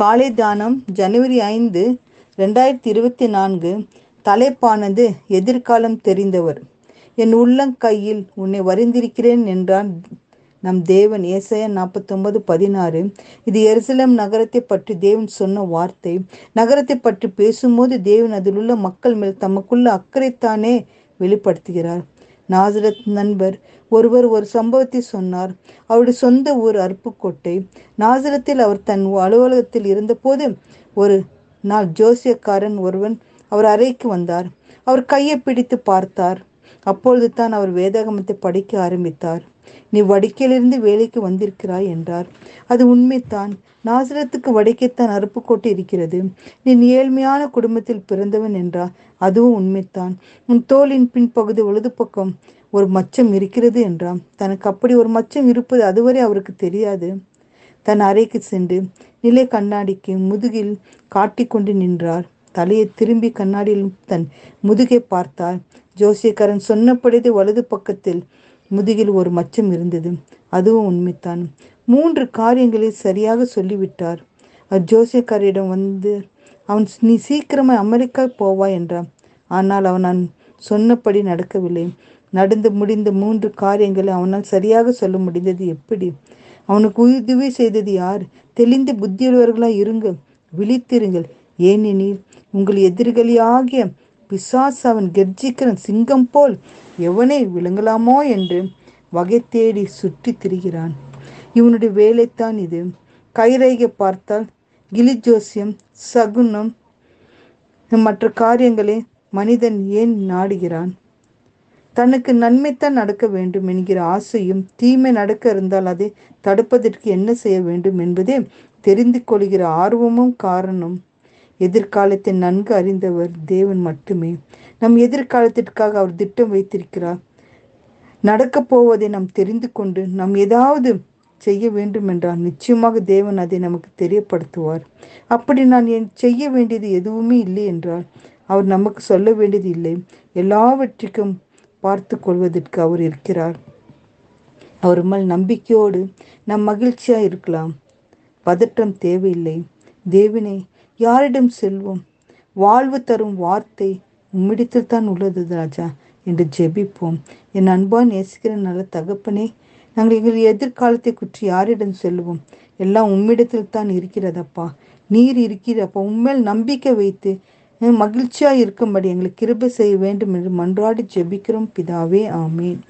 காலை தானம் ஜனவரி ஐந்து ரெண்டாயிரத்தி இருபத்தி நான்கு. தலைப்பானது எதிர்காலம் தெரிந்தவர். என் உள்ளங்கையில் உன்னை வரிந்திருக்கிறேன் என்றான் நம் தேவன். ஏசைய நாற்பத்தொன்பது பதினாறு. இது எருசலேம் நகரத்தை பற்றி தேவன் சொன்ன வார்த்தை. நகரத்தை பற்றி பேசும்போது தேவன் அதில் உள்ள மக்கள் மேல் தமக்குள்ள அக்கறைத்தானே வெளிப்படுத்துகிறார். நாசரத் நண்பர் ஒருவர் ஒரு சம்பவத்தை சொன்னார். அவருடைய சொந்த ஊர் அருப்புக்கோட்டை. நாசரத்தில் அவர் தன் அலுவலகத்தில் இருந்தபோது ஒரு நாள் ஜோசியக்காரன் ஒருவன் அவர் அறைக்கு வந்தார். அவர் கையை பிடித்து பார்த்தார். அப்பொழுது தான் அவர் வேதாகமத்தை படிக்க ஆரம்பித்தார். நீ வடிக்கையிலிருந்து வேலைக்கு வந்திருக்கிறாய் என்றார். அது உண்மைத்தான் நாசரத்துக்கு வடிக்கைத்தான் அருப்புக்கோட்டை இருக்கிறது. நீ ஏழ்மையான குடும்பத்தில் பிறந்தவன் என்றார். அதுவும் உண்மைத்தான் உன் தோளின் பின்பகுதி வலது பக்கம் ஒரு மச்சம் இருக்கிறது என்றான் தனக்கு அப்படி ஒரு மச்சம் இருப்பது அதுவரை அவருக்கு தெரியாது. தன் அறைக்கு சென்று நிலை கண்ணாடிக்கு முதுகில் காட்டிக்கொண்டு நின்றார். தலையை திரும்பி கண்ணாடியில் தன் முதுகை பார்த்தார் ஜோசியக்காரன் சொன்னபடிது வலது பக்கத்தில் முதுகில் ஒரு மச்சம் இருந்தது. அதுவும் உண்மைத்தான் மூன்று காரியங்களை சரியாக சொல்லிவிட்டார். அவர் வந்து அவன் நீ சீக்கிரமாக அமெரிக்கா போவா என்றான். ஆனால் அவன் நான் சொன்னபடி நடக்கவில்லை. நடந்து முடிந்த மூன்று காரியங்களை அவனால் சரியாக சொல்ல முடிந்தது எப்படி? அவனுக்கு உதவி செய்தது யார்? தெளிந்த புத்தியுள்ளவர்களாக இருங்கள். விழித்திருங்கள். ஏனெனில் உங்கள் எதிர்கலியாகிய பிசாஸ் அவன் கர்ஜிக்கிற சிங்கம் போல் எவனை விளங்கலாமோ என்று வகை தேடி சுற்றி திரிகிறான். இவனுடைய வேலைத்தான் இது. கைரேகை பார்த்தால் கிளி ஜோசியம் சகுனம் மற்ற காரியங்களை மனிதன் ஏன் நாடுகிறான்? தனக்கு நன்மைத்தான் நடக்க வேண்டும் என்கிற ஆசையும் தீமை நடக்க இருந்தால் அதை தடுப்பதற்கு என்ன செய்ய வேண்டும் என்பதே தெரிந்து கொள்கிற ஆர்வமும் காரணம். எதிர்காலத்தை நன்கு அறிந்தவர் தேவன் மட்டுமே. நம் எதிர்காலத்திற்காக அவர் திட்டம் வைத்திருக்கிறார். நடக்கப் போவதை நாம் தெரிந்து கொண்டு நாம் ஏதாவது செய்ய வேண்டும் என்றால் நிச்சயமாக தேவன் அதை நமக்கு தெரியப்படுத்துவார். அப்படி நான் என் செய்ய வேண்டியது எதுவுமே இல்லை என்றால் அவர் நமக்கு சொல்ல வேண்டியது இல்லை. எல்லாவற்றிற்கும் பார்த்து கொள்வதற்கு அவர் இருக்கிறார். அவர் மேல் நம்பிக்கையோடு நம் மகிழ்ச்சியாக இருக்கலாம். பதற்றம் தேவையில்லை. தேவினை யாரிடம் செல்வோம்? வாழ்வு தரும் வார்த்தை உம்மிடத்தில் தான் உள்ளது ராஜா என்று ஜெபிப்போம். என் அன்பான் நேசிக்கிற நல்ல தகப்பனே நாங்கள் எங்கள் எதிர்காலத்தை குற்றி யாரிடம் செல்வோம்? எல்லாம் உம்மிடத்தில் தான் இருக்கிறதப்பா. நீர் இருக்கிறப்பா உண்மையில் நம்பிக்கை வைத்து மகிழ்ச்சியாக இருக்கும்படி எங்களுக்கு கிருபை செய்ய வேண்டும் என்று மன்றாடி ஜெபிக்கிறோம். பிதாவே ஆமேன்.